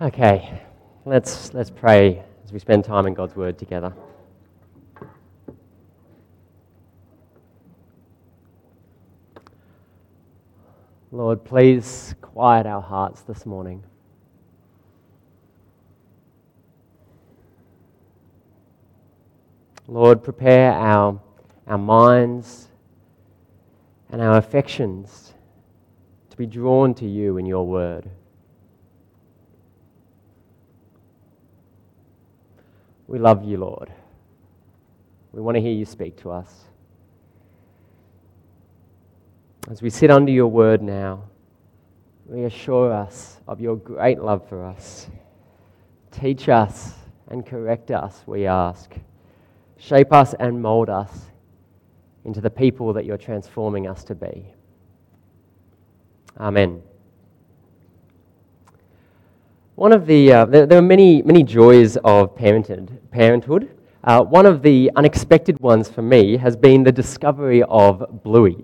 Okay, let's, let's pray as we spend time in God's Word together. Lord, please quiet our hearts this morning. Lord, prepare our, our minds and our affections to be drawn to you in your word. We love you, Lord. We want to hear you speak to us. As we sit under your word now, reassure us of your great love for us. Teach us and correct us, we ask. Shape us and mold us into the people that you're transforming us to be. Amen. One of the, uh, there, there, are many, many joys of parenthood. parenthood. Uh, one of the unexpected ones for me has been the discovery of Bluey.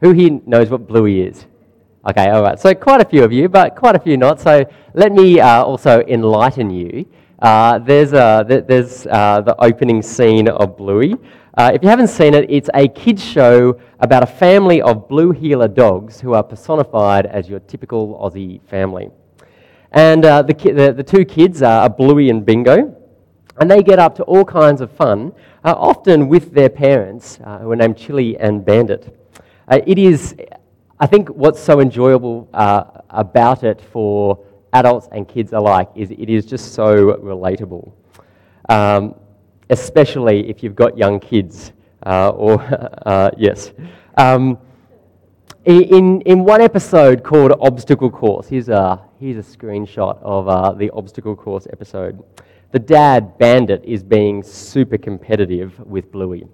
Who here knows what Bluey is? Okay, all right. So quite a few of you, but quite a few not. So let me uh, also enlighten you. Uh, there's uh, there's uh, the opening scene of Bluey. Uh, if you haven't seen it, it's a kids' show about a family of blue heeler dogs who are personified as your typical Aussie family. And uh, the, ki- the, the, two kids are Bluey and Bingo, and they get up to all kinds of fun, uh, often with their parents, who are named Chilli and Bandit. it is, I think, what's so enjoyable about it for adults and kids alike, is it is just so relatable. Um, especially if you've got young kids, uh, or uh, yes. Um, in, in one episode called Obstacle Course, here's a, here's a screenshot of uh, the Obstacle Course episode. The dad, Bandit, is being super competitive with Bluey.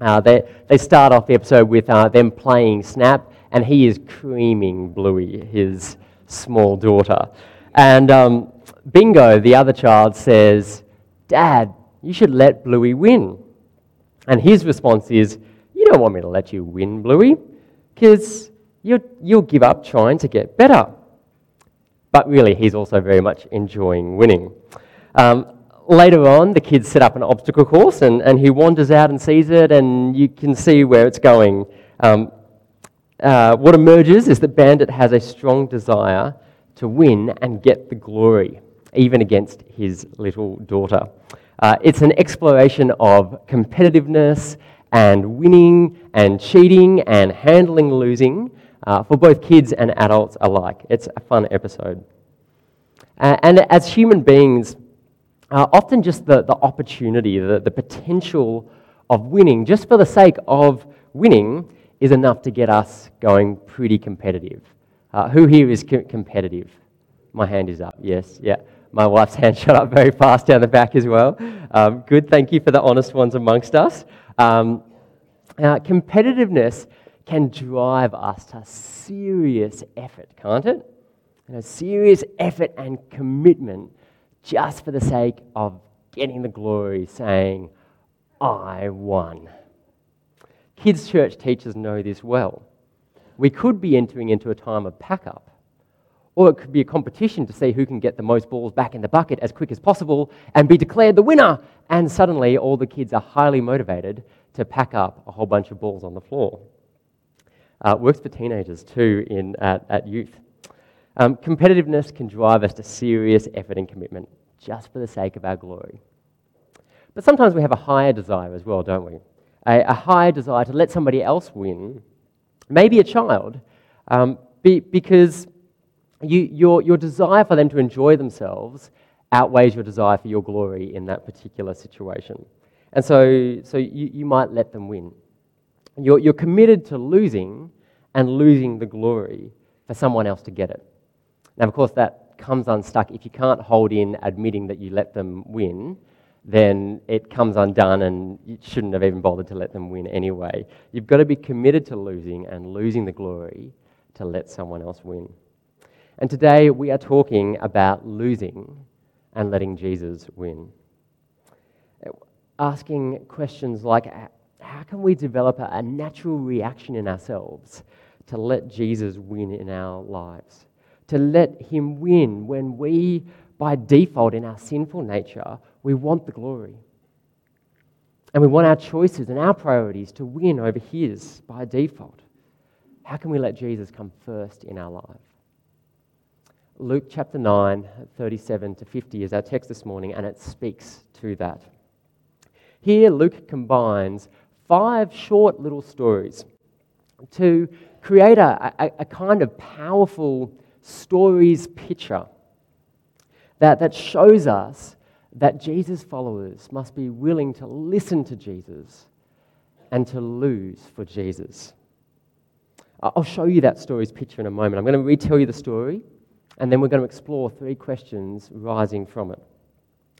Uh, they, they start off the episode with uh, them playing Snap, and he is creaming Bluey, his small daughter. And um, Bingo, the other child, says, Dad, you should let Bluey win. And his response is, You don't want me to let you win, Bluey, because you'll, you'll give up trying to get better. But really, he's also very much enjoying winning. Um, later on, the kids set up an obstacle course, and, and he wanders out and sees it, and you can see where it's going. Um, uh, what emerges is that Bandit has a strong desire to win and get the glory, even against his little daughter. Uh, it's an exploration of competitiveness and winning and cheating and handling losing uh, for both kids and adults alike. It's a fun episode. Uh, and as human beings, uh, often just the, the opportunity, the, the potential of winning, just for the sake of winning, is enough to get us going pretty competitive. Uh, who here is co- competitive? My hand is up. Yes, yeah. My wife's hand shot up very fast down the back as well. Um, good. Thank you for the honest ones amongst us. Um, uh, competitiveness can drive us to serious effort, can't it? You know, serious effort and commitment just for the sake of getting the glory, saying, I won. Kids' church teachers know this well. We could be entering into a time of pack up, or it could be a competition to see who can get the most balls back in the bucket as quick as possible and be declared the winner. And suddenly, all the kids are highly motivated to pack up a whole bunch of balls on the floor. Uh, works for teenagers too in, at, at youth. Um, competitiveness can drive us to serious effort and commitment just for the sake of our glory. But sometimes we have a higher desire as well, don't we? a, a higher desire to let somebody else win, maybe a child, um, be, because you, your, your desire for them to enjoy themselves outweighs your desire for your glory in that particular situation. And so, so you, you might let them win. You're, you're committed to losing and losing the glory for someone else to get it. Now, of course, that comes unstuck if you can't hold in admitting that you let them win then it comes undone and you shouldn't have even bothered to let them win anyway. You've got to be committed to losing and losing the glory to let someone else win. And today we are talking about losing and letting Jesus win. Asking questions like how can we develop a natural reaction in ourselves to let Jesus win in our lives? To let him win when we by default, in our sinful nature, we want the glory. And we want our choices and our priorities to win over His by default. How can we let Jesus come first in our life? Luke chapter 9, 37 to 50 is our text this morning, and it speaks to that. Here, Luke combines five short little stories to create a, a, a kind of powerful stories picture that, that shows us that Jesus' followers must be willing to listen to Jesus and to lose for Jesus. I'll show you that story's picture in a moment. I'm going to retell you the story, and then we're going to explore three questions rising from it.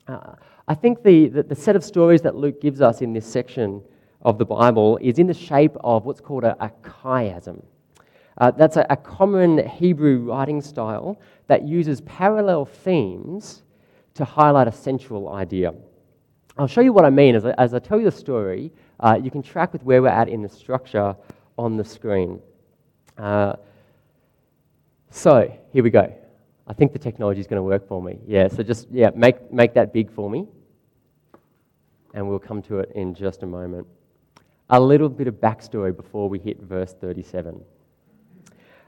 Uh, I think the, the, the, set of stories that Luke gives us in this section of the Bible is in the shape of what's called a, a chiasm. Uh, that's a, a common Hebrew writing style that uses parallel themes to highlight a central idea. I'll show you what I mean as I, as I tell you the story. Uh, you can track with where we're at in the structure on the screen. Uh, so here we go. I think the technology is going to work for me. Yeah, so just yeah, make, make that big for me. And we'll come to it in just a moment. A little bit of backstory before we hit verse 37.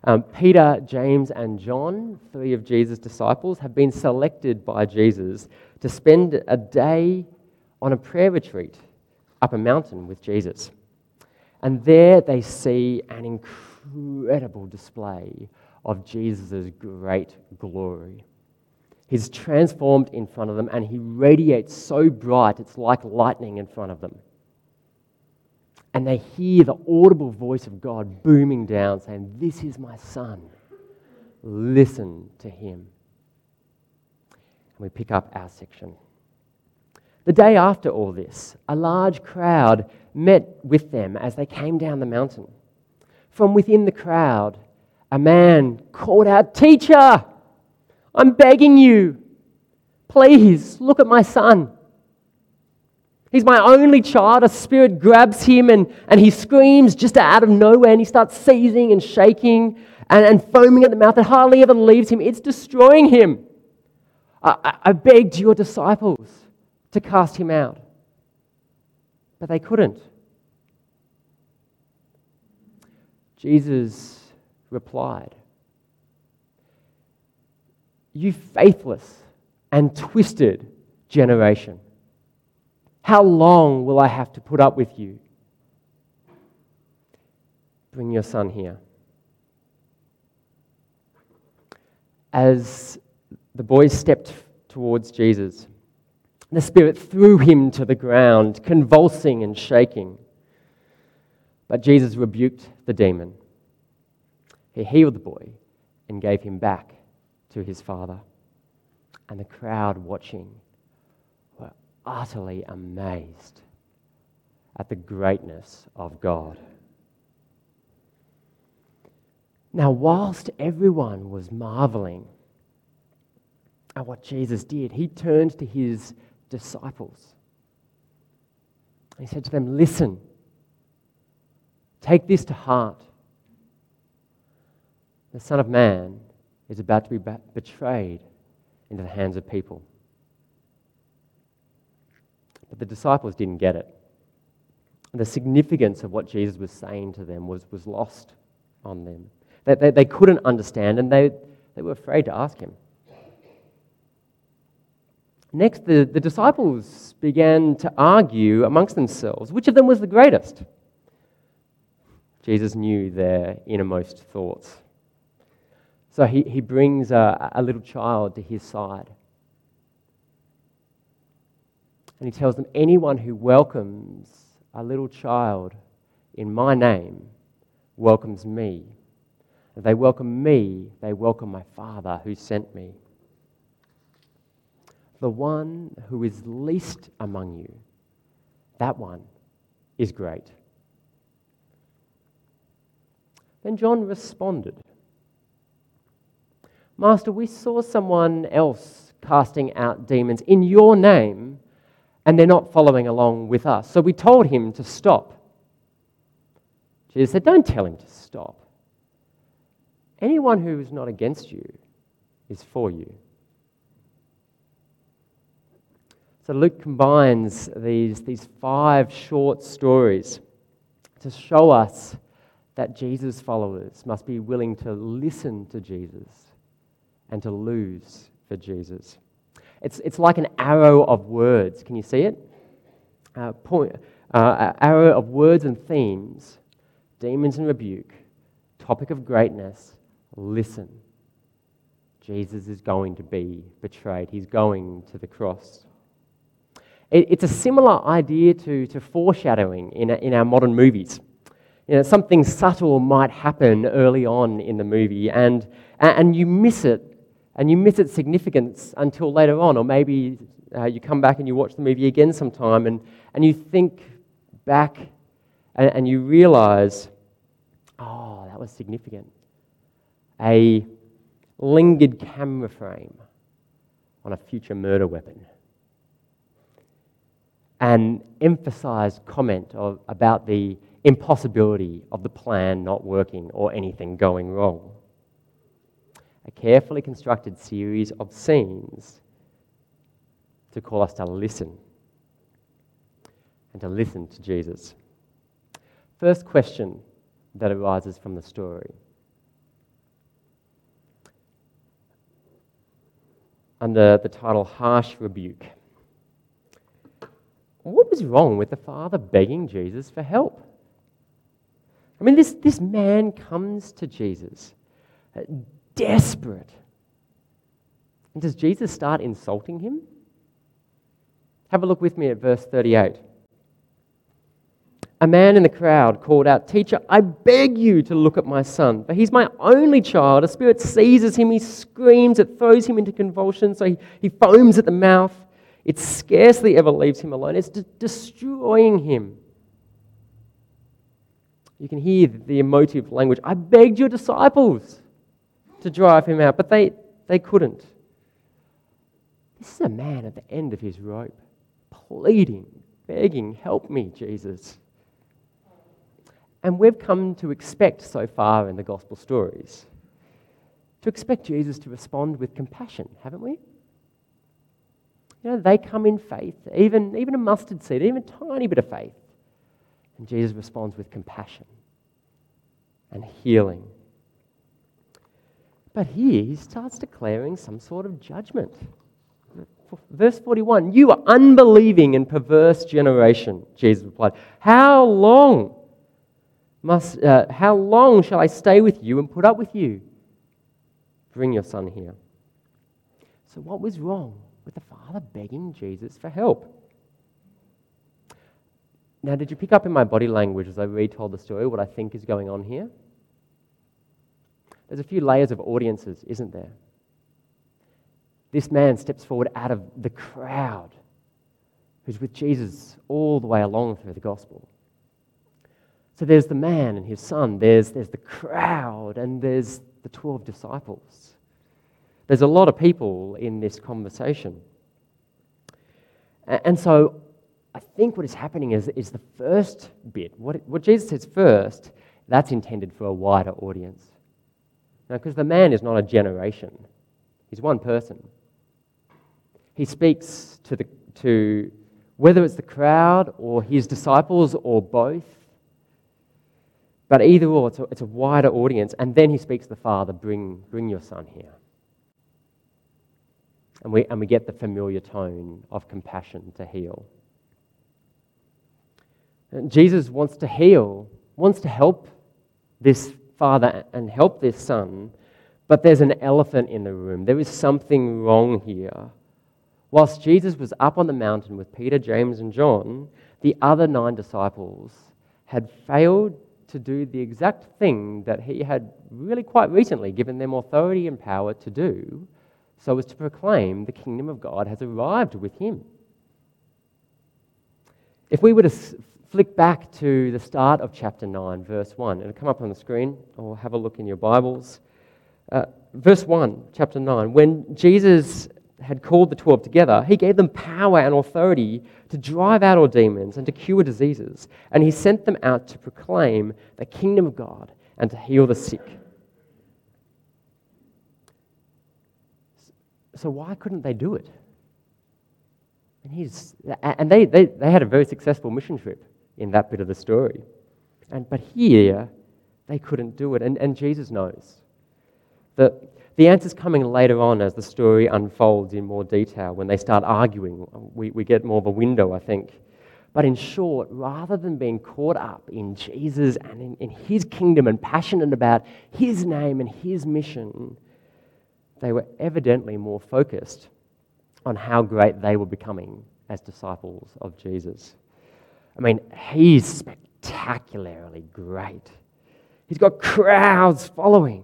Um, Peter, James, and John, three of Jesus' disciples, have been selected by Jesus to spend a day on a prayer retreat up a mountain with Jesus. And there they see an incredible display of Jesus' great glory. He's transformed in front of them and he radiates so bright it's like lightning in front of them and they hear the audible voice of God booming down, saying, This is my son. Listen to him. And we pick up our section. The day after all this, a large crowd met with them as they came down the mountain. From within the crowd, a man called out, Teacher, I'm begging you, please look at my son. He's my only child. A spirit grabs him and, and he screams just out of nowhere and he starts seizing and shaking and, and foaming at the mouth. It hardly ever leaves him, it's destroying him. I, I begged your disciples to cast him out, but they couldn't. Jesus replied, You faithless and twisted generation. How long will I have to put up with you? Bring your son here. As the boy stepped towards Jesus, the Spirit threw him to the ground, convulsing and shaking. But Jesus rebuked the demon. He healed the boy and gave him back to his father. And the crowd watching utterly amazed at the greatness of God. Now, whilst everyone was marveling at what Jesus did, he turned to his disciples. He said to them, Listen, take this to heart. The Son of Man is about to be betrayed into the hands of people. But the disciples didn't get it. The significance of what Jesus was saying to them was, was lost on them. They, they, they couldn't understand and they, they were afraid to ask him. Next, the, the disciples began to argue amongst themselves which of them was the greatest. Jesus knew their innermost thoughts. So he, he brings a, a little child to his side and he tells them, Anyone who welcomes a little child in my name welcomes me. If they welcome me, they welcome my Father who sent me. The one who is least among you, that one is great. Then John responded Master, we saw someone else casting out demons in your name and they're not following along with us. So we told him to stop. Jesus said, Don't tell him to stop. Anyone who is not against you is for you. So Luke combines these, these five short stories to show us that Jesus' followers must be willing to listen to Jesus and to lose for Jesus. It's, it's like an arrow of words. Can you see it? Uh, point, uh, arrow of words and themes, demons and rebuke, topic of greatness, listen. Jesus is going to be betrayed. He's going to the cross. It, it's a similar idea to, to foreshadowing in, in our modern movies. You know, something subtle might happen early on in the movie, and, and you miss it, and you miss its significance until later on, or maybe uh, you come back and you watch the movie again sometime, and, and you think back and, and you realize, oh, that was significant. A lingered camera frame on a future murder weapon. An emphasized comment of, about the impossibility of the plan not working or anything going wrong. A carefully constructed series of scenes to call us to listen and to listen to Jesus. First question that arises from the story. Under the title Harsh Rebuke. What was wrong with the father begging Jesus for help? I mean, this, this man comes to Jesus desperate. And does Jesus start insulting him? Have a look with me at verse 38. A man in the crowd called out, Teacher, I beg you to look at my son, for he's my only child. A spirit seizes him, he screams, it throws him into convulsions, so he, he foams at the mouth. It scarcely ever leaves him alone, it's de- destroying him. You can hear the emotive language. I begged your disciples to drive him out, but they, they couldn't. This is a man at the end of his rope, pleading, begging, Help me, Jesus. And we've come to expect so far in the gospel stories to expect Jesus to respond with compassion, haven't we? You know, they come in faith, even, even a mustard seed, even a tiny bit of faith. And Jesus responds with compassion and healing. But here he starts declaring some sort of judgment. Verse 41 You are unbelieving and perverse generation, Jesus replied. How long must, uh, how long shall I stay with you and put up with you? Bring your son here. So, what was wrong with the father begging Jesus for help? Now, did you pick up in my body language as I retold the story what I think is going on here? There's a few layers of audiences, isn't there? This man steps forward out of the crowd who's with Jesus all the way along through the gospel. So there's the man and his son, there's, there's the crowd, and there's the 12 disciples. There's a lot of people in this conversation. And so I think what is happening is, is the first bit, what, what Jesus says first, that's intended for a wider audience. Because the man is not a generation, he's one person. He speaks to, the, to whether it's the crowd or his disciples or both. But either or, it's a, it's a wider audience. And then he speaks to the Father bring, bring your son here. And we, and we get the familiar tone of compassion to heal. And Jesus wants to heal, wants to help this father and help their son, but there's an elephant in the room. There is something wrong here. Whilst Jesus was up on the mountain with Peter, James, and John, the other nine disciples had failed to do the exact thing that he had really quite recently given them authority and power to do, so as to proclaim the kingdom of God has arrived with him. If we were to flick back to the start of chapter 9, verse 1. It'll come up on the screen, or have a look in your Bibles. Uh, verse 1, chapter 9. When Jesus had called the 12 together, he gave them power and authority to drive out all demons and to cure diseases. And he sent them out to proclaim the kingdom of God and to heal the sick. So, why couldn't they do it? And he's, and they, they, they had a very successful mission trip in that bit of the story. And, but here, they couldn't do it. And, and Jesus knows. The, the answer's coming later on as the story unfolds in more detail. When they start arguing, we, we get more of a window, I think. But in short, rather than being caught up in Jesus and in, in his kingdom and passionate about his name and his mission, they were evidently more focused on how great they were becoming as disciples of Jesus. I mean, he's spectacularly great. He's got crowds following.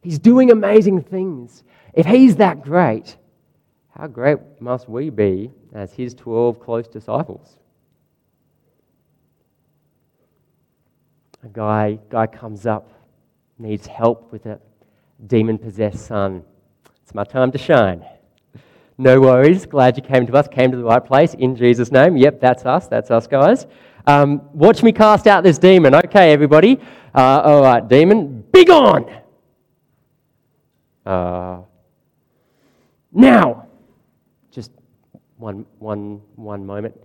He's doing amazing things. If he's that great, how great must we be as his 12 close disciples? A guy, guy comes up, needs help with a demon possessed son. It's my time to shine. No worries. Glad you came to us, came to the right place in Jesus' name. Yep, that's us. That's us, guys. Um, watch me cast out this demon. Okay, everybody. Uh, all right, demon, be gone. Uh, now, just one, one, one moment.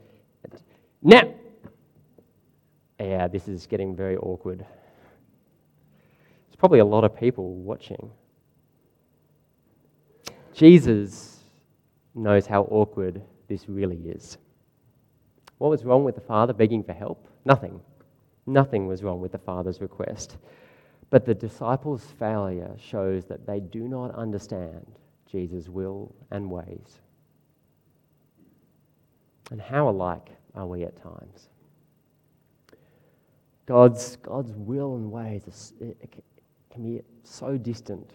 Now, yeah, this is getting very awkward. There's probably a lot of people watching. Jesus knows how awkward this really is. What was wrong with the father begging for help? Nothing. Nothing was wrong with the father's request. But the disciples' failure shows that they do not understand Jesus' will and ways. And how alike are we at times? God's, God's will and ways can be so distant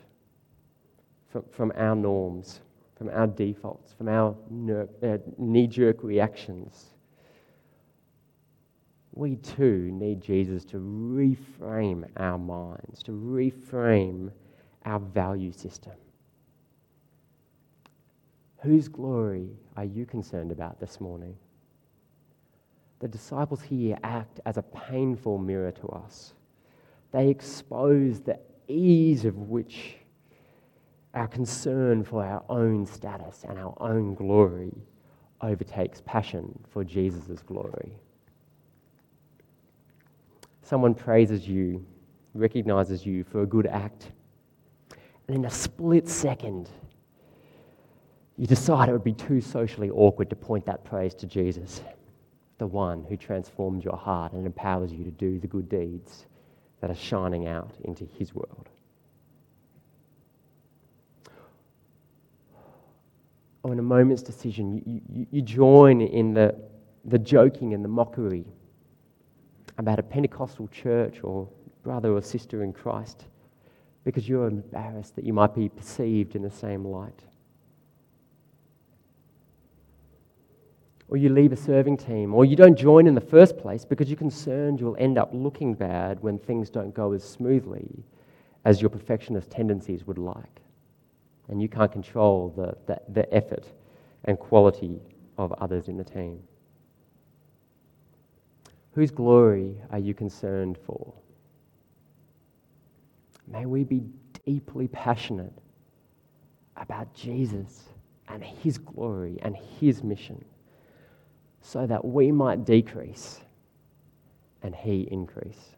from, from our norms from our defaults, from our uh, knee jerk reactions. We too need Jesus to reframe our minds, to reframe our value system. Whose glory are you concerned about this morning? The disciples here act as a painful mirror to us. They expose the ease of which our concern for our own status and our own glory overtakes passion for Jesus' glory. Someone praises you, recognizes you for a good act, and in a split second, you decide it would be too socially awkward to point that praise to Jesus, the one who transformed your heart and empowers you to do the good deeds that are shining out into his world. In a moment's decision, you, you, you join in the, the joking and the mockery about a Pentecostal church or brother or sister in Christ because you're embarrassed that you might be perceived in the same light. Or you leave a serving team, or you don't join in the first place because you're concerned you'll end up looking bad when things don't go as smoothly as your perfectionist tendencies would like and you can't control the, the, the effort and quality of others in the team. Whose glory are you concerned for? May we be deeply passionate about Jesus and his glory and his mission so that we might decrease and he increase.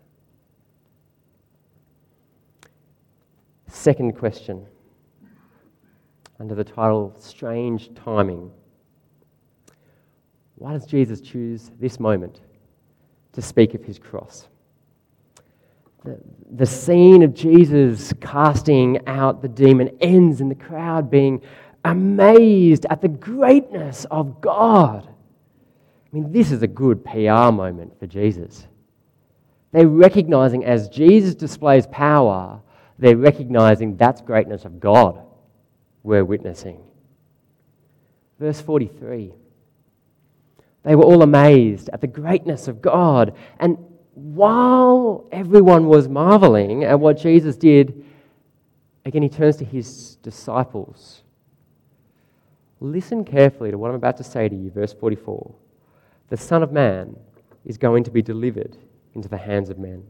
Second question under the title Strange Timing. Why does Jesus choose this moment to speak of his cross? The, the scene of Jesus casting out the demon ends in the crowd being amazed at the greatness of God. I mean, this is a good PR moment for Jesus. They're recognizing as Jesus displays power, they're recognizing that's greatness of God we're witnessing. Verse 43 They were all amazed at the greatness of God. And while everyone was marveling at what Jesus did, again, he turns to his disciples. Listen carefully to what I'm about to say to you, verse 44. The Son of Man is going to be delivered into the hands of men.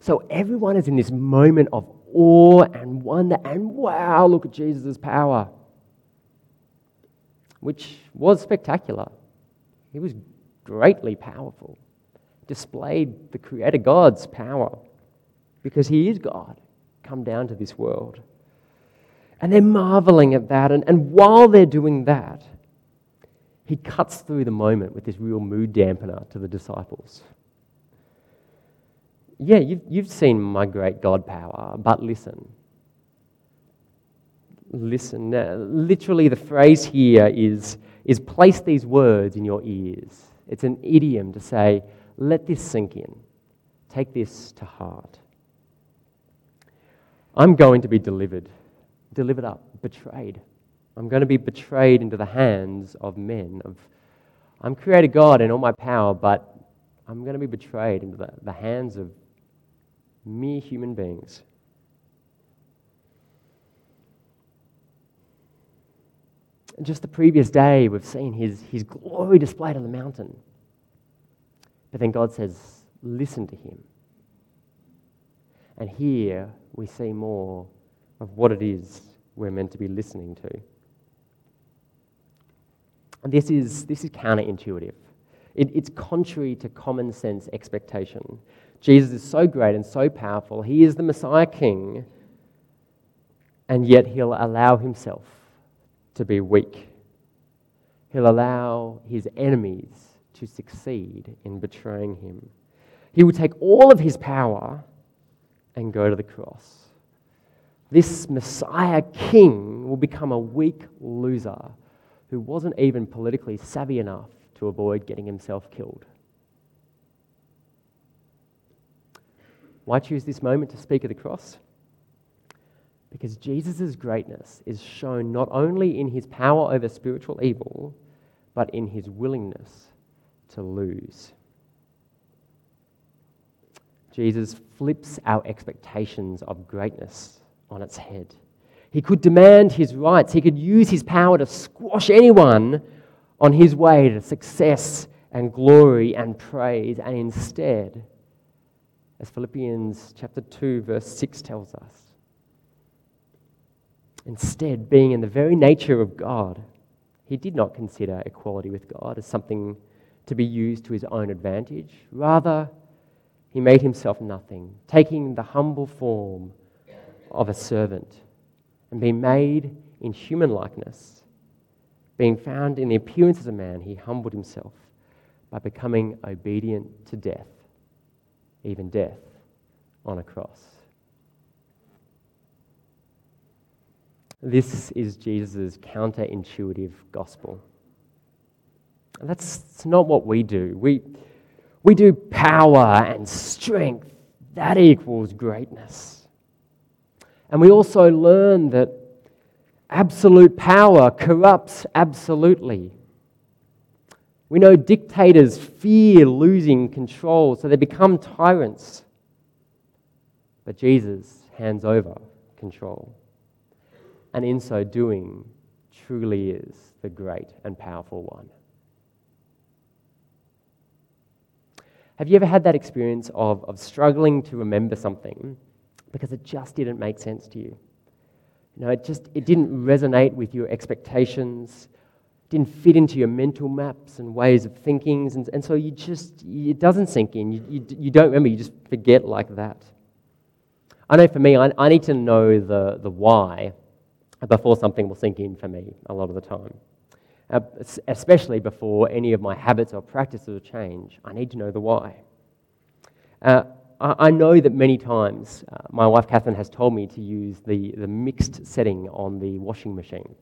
So everyone is in this moment of awe and wonder and wow, look at Jesus' power. which was spectacular. He was greatly powerful, displayed the Creator God's power because He is God come down to this world. And they're marveling at that. And, and while they're doing that, he cuts through the moment with this real mood dampener to the disciples. Yeah, you've, you've seen my great God power, but listen. Listen. Now, literally, the phrase here is, is place these words in your ears. It's an idiom to say, let this sink in. Take this to heart. I'm going to be delivered, delivered up, betrayed. I'm going to be betrayed into the hands of men. Of, I'm created God in all my power, but I'm going to be betrayed into the, the hands of mere human beings. just the previous day, we've seen his, his glory displayed on the mountain. But then God says, Listen to him. And here we see more of what it is we're meant to be listening to. And this is, this is counterintuitive. It, it's contrary to common sense expectation. Jesus is so great and so powerful. He is the Messiah King, and yet he'll allow himself to be weak. He'll allow his enemies to succeed in betraying him. He will take all of his power and go to the cross. This Messiah king will become a weak loser who wasn't even politically savvy enough to avoid getting himself killed. Why choose this moment to speak of the cross? Because Jesus' greatness is shown not only in his power over spiritual evil, but in his willingness to lose. Jesus flips our expectations of greatness on its head. He could demand his rights, he could use his power to squash anyone on his way to success and glory and praise, and instead, as Philippians chapter 2 verse 6 tells us, instead being in the very nature of God, he did not consider equality with God as something to be used to his own advantage. Rather, he made himself nothing, taking the humble form of a servant and being made in human likeness. Being found in the appearance of a man, he humbled himself by becoming obedient to death, even death on a cross. This is Jesus' counterintuitive gospel. And that's not what we do. We, we do power and strength. That equals greatness. And we also learn that absolute power corrupts absolutely. We know dictators fear losing control, so they become tyrants. But Jesus hands over control. And in so doing, truly is the great and powerful one. Have you ever had that experience of, of struggling to remember something because it just didn't make sense to you? You know, it just it didn't resonate with your expectations, didn't fit into your mental maps and ways of thinking, and, and so you just it doesn't sink in. You, you, you don't remember. You just forget like that. I know for me, I, I need to know the, the why before something will sink in for me a lot of the time especially before any of my habits or practices change. I need to know the why. Uh, I, I, know that many times uh, my wife Catherine has told me to use the, the mixed setting on the washing machine.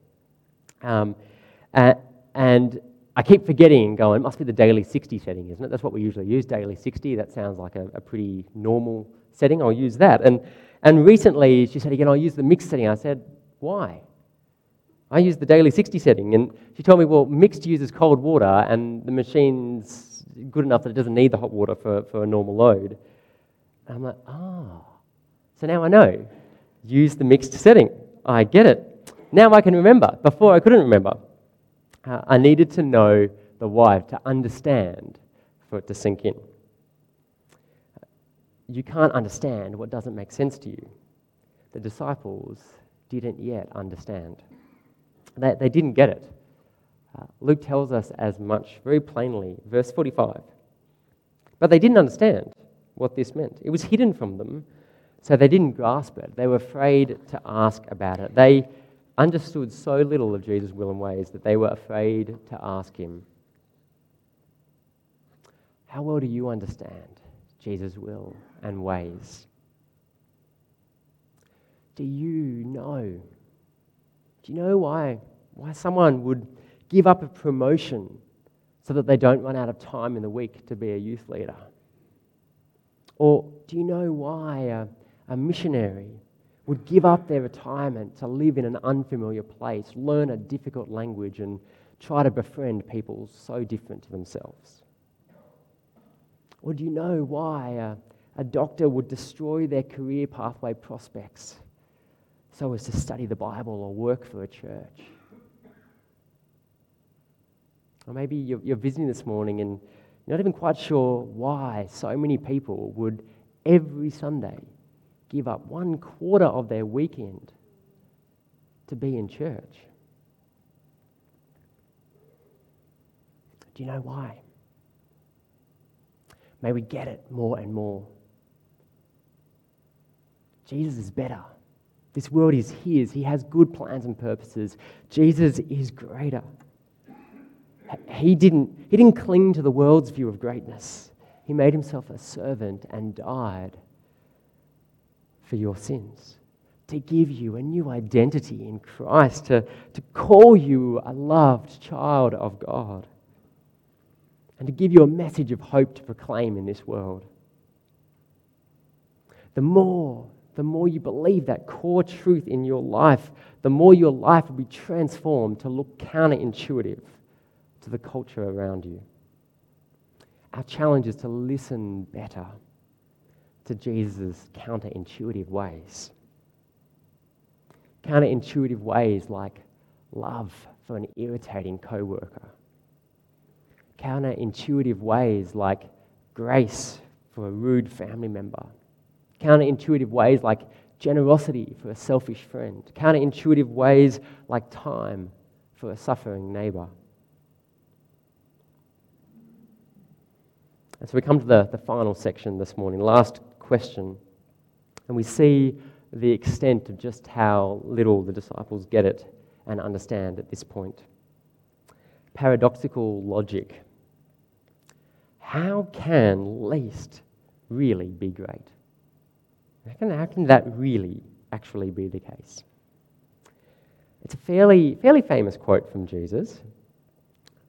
Um, uh, and I keep forgetting and going, it must be the daily 60 setting, isn't it? That's what we usually use, daily 60. That sounds like a, a pretty normal setting. I'll use that. And, and recently she said again, I'll use the mixed setting. I said, why? I use the daily 60 setting. And she told me, well, mixed uses cold water, and the machine's good enough that it doesn't need the hot water for, for a normal load. And I'm like, oh. So now I know. Use the mixed setting. I get it. Now I can remember. Before I couldn't remember. Uh, I needed to know the why, to understand for it to sink in. You can't understand what doesn't make sense to you. The disciples didn't yet understand. They, they didn't get it. Uh, Luke tells us as much very plainly, verse 45. But they didn't understand what this meant. It was hidden from them, so they didn't grasp it. They were afraid to ask about it. They understood so little of Jesus' will and ways that they were afraid to ask him. How well do you understand Jesus' will and ways? Do you know? Do you know why, why someone would give up a promotion so that they don't run out of time in the week to be a youth leader? Or do you know why a, a missionary would give up their retirement to live in an unfamiliar place, learn a difficult language, and try to befriend people so different to themselves? Or do you know why a, a doctor would destroy their career pathway prospects so as to study the Bible or work for a church? Or maybe you're, you're visiting this morning and you're not even quite sure why so many people would every Sunday give up one quarter of their weekend to be in church. Do you know why? May we get it more and more. Jesus is better. This world is His. He has good plans and purposes. Jesus is greater. He didn't, he didn't cling to the world's view of greatness. He made himself a servant and died for your sins, to give you a new identity in Christ, to, to call you a loved child of God and to give you a message of hope to proclaim in this world. The more, the more you believe that core truth in your life, the more your life will be transformed to look counterintuitive to the culture around you. Our challenge is to listen better to Jesus' counterintuitive ways. Counterintuitive ways like love for an irritating coworker counterintuitive ways like grace for a rude family member, counterintuitive ways like generosity for a selfish friend, counterintuitive ways like time for a suffering neighbor. And so we come to the, the final section this morning, last question, and we see the extent of just how little the disciples get it and understand at this point. Paradoxical logic how can least really be great? How can, how can that really actually be the case? It's a fairly, fairly famous quote from Jesus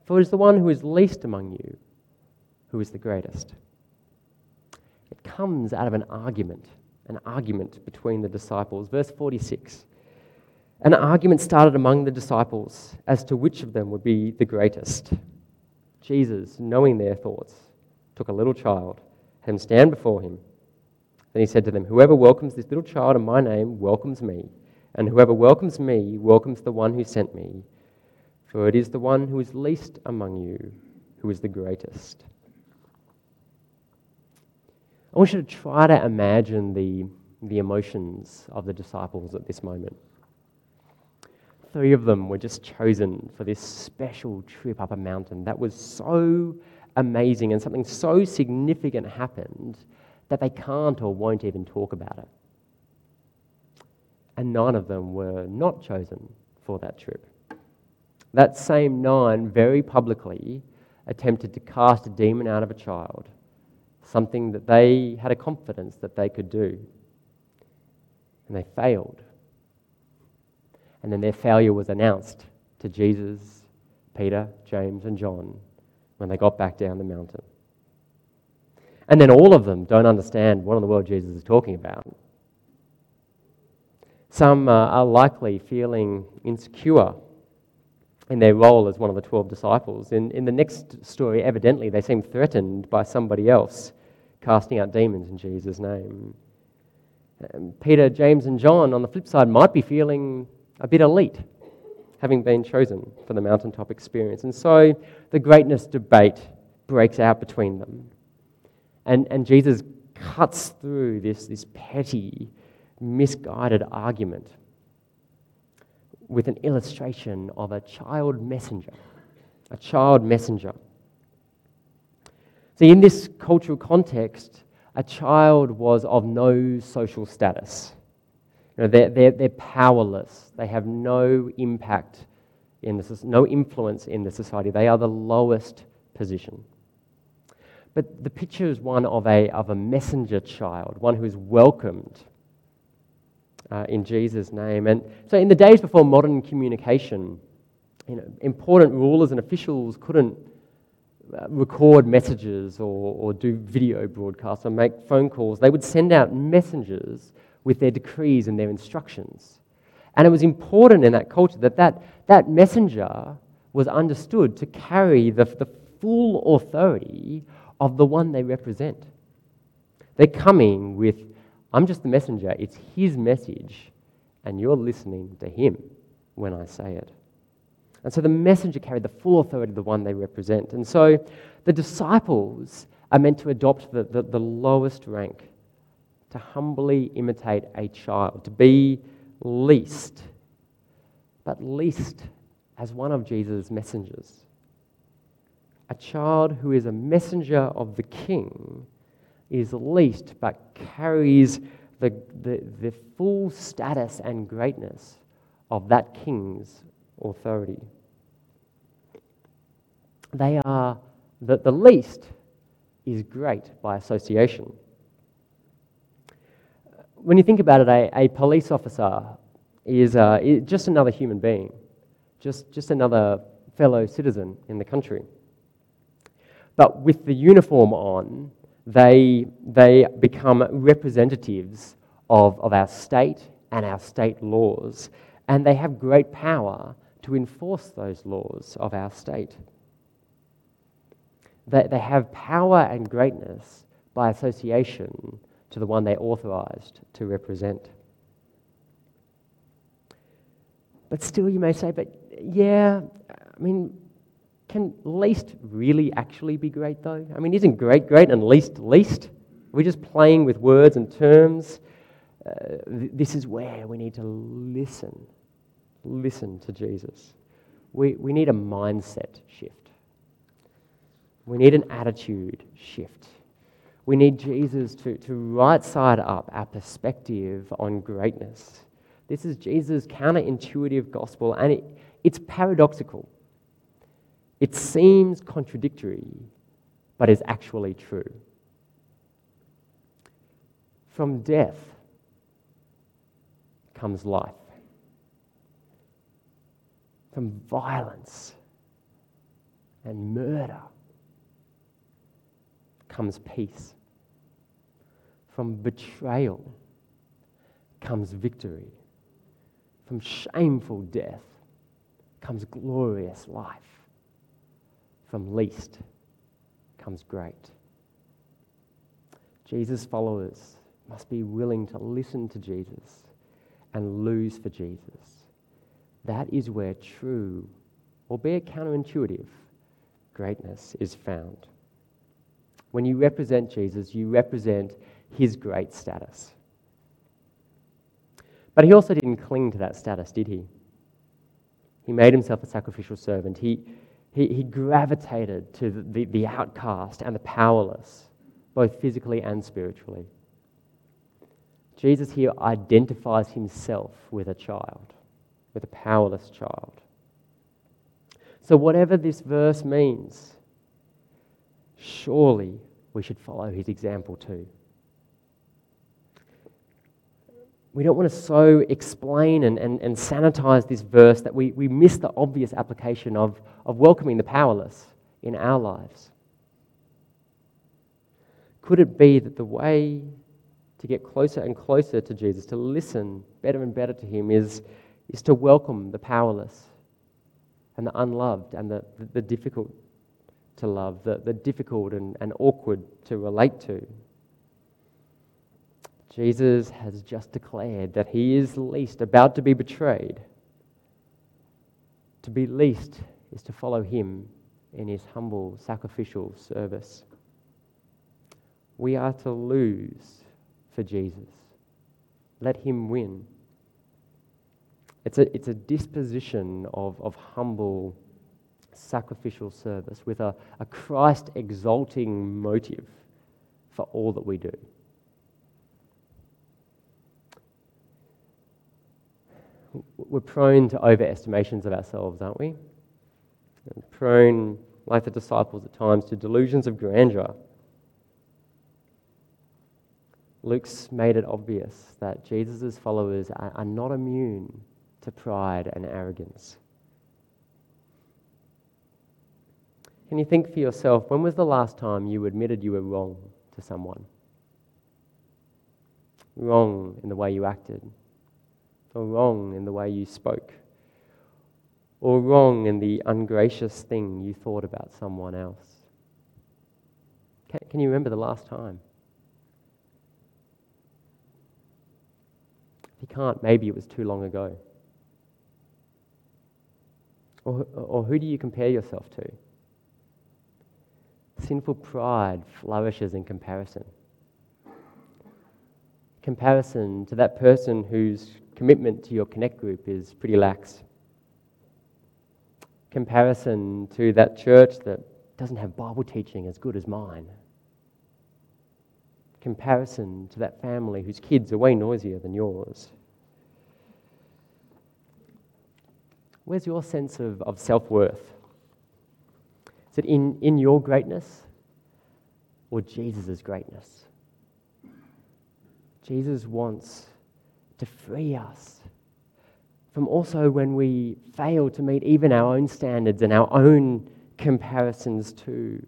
For it is the one who is least among you who is the greatest. It comes out of an argument, an argument between the disciples. Verse 46 An argument started among the disciples as to which of them would be the greatest. Jesus, knowing their thoughts, took a little child, had him stand before him. Then he said to them, Whoever welcomes this little child in my name welcomes me, and whoever welcomes me welcomes the one who sent me. For it is the one who is least among you who is the greatest. I want you to try to imagine the, the emotions of the disciples at this moment. Three of them were just chosen for this special trip up a mountain that was so amazing and something so significant happened that they can't or won't even talk about it. And nine of them were not chosen for that trip. That same nine very publicly attempted to cast a demon out of a child, something that they had a confidence that they could do. And they failed. And then their failure was announced to Jesus, Peter, James, and John when they got back down the mountain. And then all of them don't understand what in the world Jesus is talking about. Some uh, are likely feeling insecure in their role as one of the 12 disciples. In, in the next story, evidently, they seem threatened by somebody else casting out demons in Jesus' name. Um, Peter, James, and John, on the flip side, might be feeling a bit elite having been chosen for the mountaintop experience. And so the greatness debate breaks out between them. And, and Jesus cuts through this, this petty, misguided argument with an illustration of a child messenger a child messenger. See, in this cultural context, a child was of no social status. You know, they're, they're, they're powerless. They have no impact in the, no influence in the society. They are the lowest position. But the picture is one of a, of a messenger child, one who is welcomed uh, in Jesus' name. And so, in the days before modern communication, you know, important rulers and officials couldn't Uh, record messages or, or do video broadcasts or make phone calls. They would send out messengers with their decrees and their instructions. And it was important in that culture that that, that messenger was understood to carry the, the full authority of the one they represent. They're coming with, I'm just the messenger, it's his message, and you're listening to him when I say it. And so the messenger carried the full authority of the one they represent. And so the disciples are meant to adopt the, the, the lowest rank, to humbly imitate a child, to be least, but least as one of Jesus' messengers. A child who is a messenger of the king is least, but carries the, the, the full status and greatness of that king's authority. They are, that the least is great by association. When you think about it, a, a police officer is, uh, is just another human being, just, just another fellow citizen in the country. But with the uniform on, they, they become representatives of, of our state and our state laws, and they have great power to enforce those laws of our state. They, they have power and greatness by association to the one they're authorized to represent. But still, you may say, but yeah, I mean, can least really actually be great though? I mean, isn't great great and least least? We're just playing with words and terms. Uh, th- this is where we need to listen. Listen to Jesus. We, we need a mindset shift. We need an attitude shift. We need Jesus to, to right side up our perspective on greatness. This is Jesus' counterintuitive gospel, and it, it's paradoxical. It seems contradictory, but is actually true. From death comes life. From violence and murder comes peace. From betrayal comes victory. From shameful death comes glorious life. From least comes great. Jesus' followers must be willing to listen to Jesus and lose for Jesus. That is where true, albeit counterintuitive, greatness is found. When you represent Jesus, you represent his great status. But he also didn't cling to that status, did he? He made himself a sacrificial servant. He, he, he gravitated to the, the, the outcast and the powerless, both physically and spiritually. Jesus here identifies himself with a child, with a powerless child. So, whatever this verse means, surely we should follow his example too. We don't want to so explain and, and, and sanitize this verse that we, we miss the obvious application of, of welcoming the powerless in our lives. Could it be that the way to get closer and closer to Jesus, to listen better and better to him, is, is to welcome the powerless and the unloved and the, the, the difficult to love, the, the difficult and, and awkward to relate to. Jesus has just declared that he is least, about to be betrayed. To be least is to follow him in his humble sacrificial service. We are to lose for Jesus. Let him win. It's a, it's a disposition of, of humble sacrificial service with a, a Christ exalting motive for all that we do. We're prone to overestimations of ourselves, aren't we? Prone, like the disciples at times, to delusions of grandeur. Luke's made it obvious that Jesus' followers are, are not immune to pride and arrogance. Can you think for yourself, when was the last time you admitted you were wrong to someone? Wrong in the way you acted, or wrong in the way you spoke, or wrong in the ungracious thing you thought about someone else? Can, can you remember the last time? If you can't, maybe it was too long ago. Or, or who do you compare yourself to? Sinful pride flourishes in comparison. Comparison to that person whose commitment to your connect group is pretty lax. Comparison to that church that doesn't have Bible teaching as good as mine. Comparison to that family whose kids are way noisier than yours. Where's your sense of, of self worth? Is it in, in your greatness or Jesus' greatness? Jesus wants to free us from also when we fail to meet even our own standards and our own comparisons too,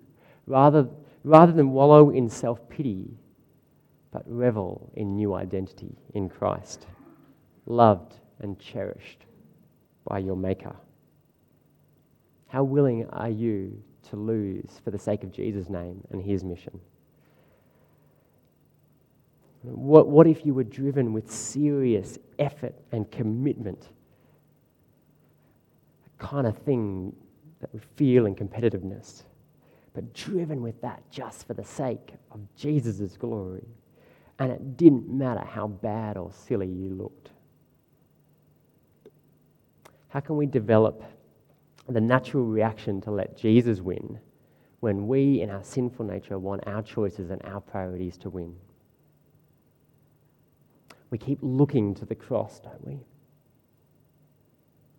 rather, rather than wallow in self pity, but revel in new identity in Christ, loved and cherished by your Maker. How willing are you to lose for the sake of Jesus' name and his mission? What, what if you were driven with serious effort and commitment? A kind of thing that we feel in competitiveness, but driven with that just for the sake of Jesus' glory. And it didn't matter how bad or silly you looked. How can we develop the natural reaction to let Jesus win when we, in our sinful nature, want our choices and our priorities to win. We keep looking to the cross, don't we?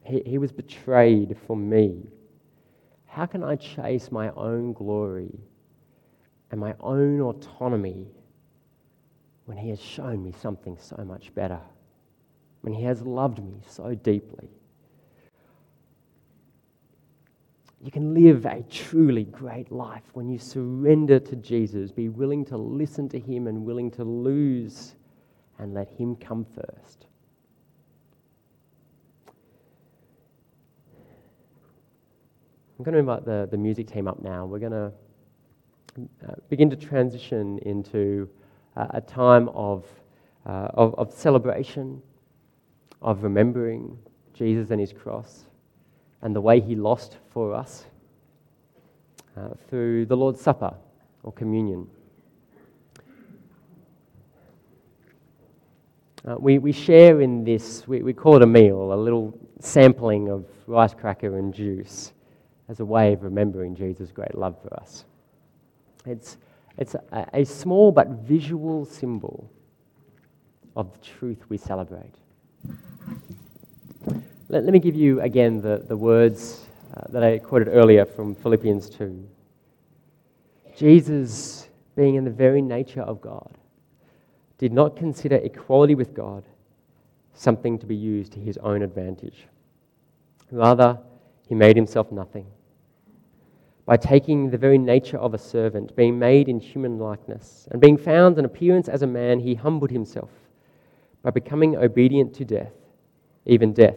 He, he was betrayed for me. How can I chase my own glory and my own autonomy when He has shown me something so much better? When He has loved me so deeply? You can live a truly great life when you surrender to Jesus, be willing to listen to Him and willing to lose and let Him come first. I'm going to invite the, the music team up now. We're going to uh, begin to transition into uh, a time of, uh, of, of celebration, of remembering Jesus and His cross and the way he lost for us uh, through the Lord's Supper or communion. Uh, we, we share in this, we, we call it a meal, a little sampling of rice cracker and juice as a way of remembering Jesus' great love for us. It's, it's a, a small but visual symbol of the truth we celebrate. Let, let me give you again the, the words uh, that I quoted earlier from Philippians 2. Jesus, being in the very nature of God, did not consider equality with God something to be used to his own advantage. Rather, he made himself nothing. By taking the very nature of a servant, being made in human likeness, and being found in appearance as a man, he humbled himself by becoming obedient to death, even death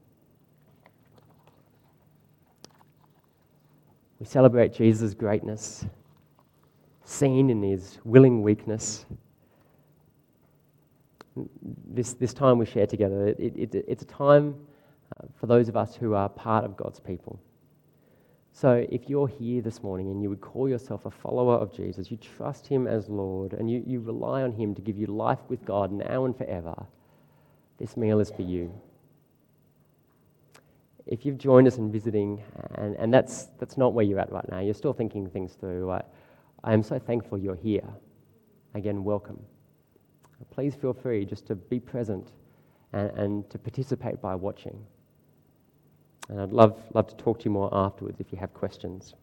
We celebrate Jesus' greatness. seen in his willing weakness. This, this time we share together, it, it, it's a time uh, for those of us who are part of God's people. So if you're here this morning and you would call yourself a follower of Jesus, you trust him as Lord, and you, you rely on him to give you life with God now and forever, this meal is for you. If you've joined us in visiting, and, and that's, that's not where you're at right now, you're still thinking things through, I, I am so thankful you're here. Again, welcome. Please feel free just to be present and, and to participate by watching. And I'd love, love to talk to you more afterwards if you have questions.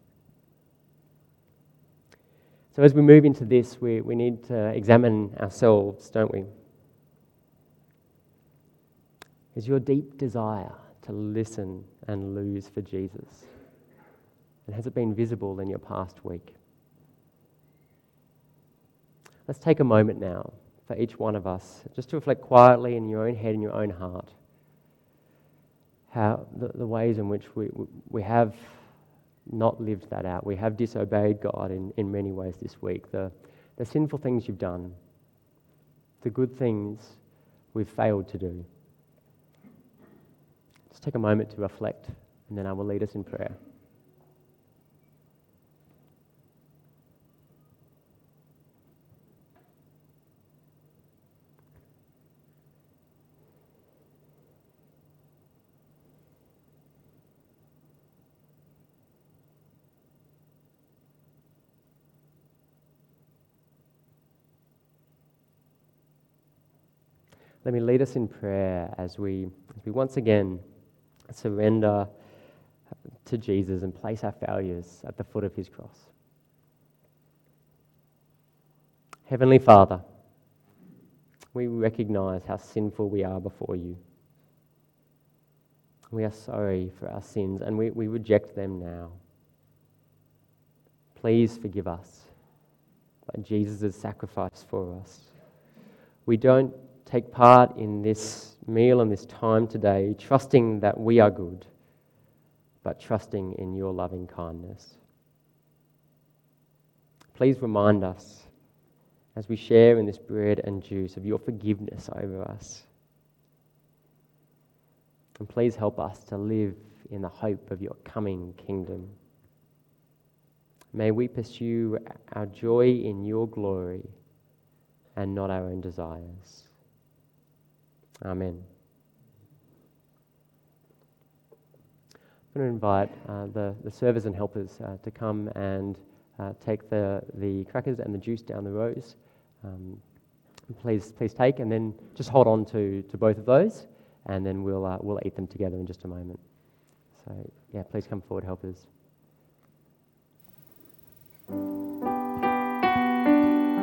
So, as we move into this, we, we need to examine ourselves, don't we? Is your deep desire to listen and lose for Jesus? And has it been visible in your past week? Let's take a moment now for each one of us just to reflect quietly in your own head and your own heart how the, the ways in which we, we have not lived that out. We have disobeyed God in, in many ways this week. The, the sinful things you've done, the good things we've failed to do. Take a moment to reflect, and then I will lead us in prayer. Let me lead us in prayer as we, as we once again surrender to Jesus and place our failures at the foot of his cross. Heavenly Father, we recognize how sinful we are before you. We are sorry for our sins and we, we reject them now. Please forgive us by Jesus' sacrifice for us. We don't take part in this meal and this time today, trusting that we are good, but trusting in your loving kindness. Please remind us as we share in this bread and juice of your forgiveness over us. And please help us to live in the hope of your coming kingdom. May we pursue our joy in your glory and not our own desires. Amen. I'm going to invite uh, the, the servers and helpers uh, to come and uh, take the, the crackers and the juice down the rows. Um, please, please take, and then just hold on to, to both of those, and then we'll, uh, we'll eat them together in just a moment. So, yeah, please come forward, helpers.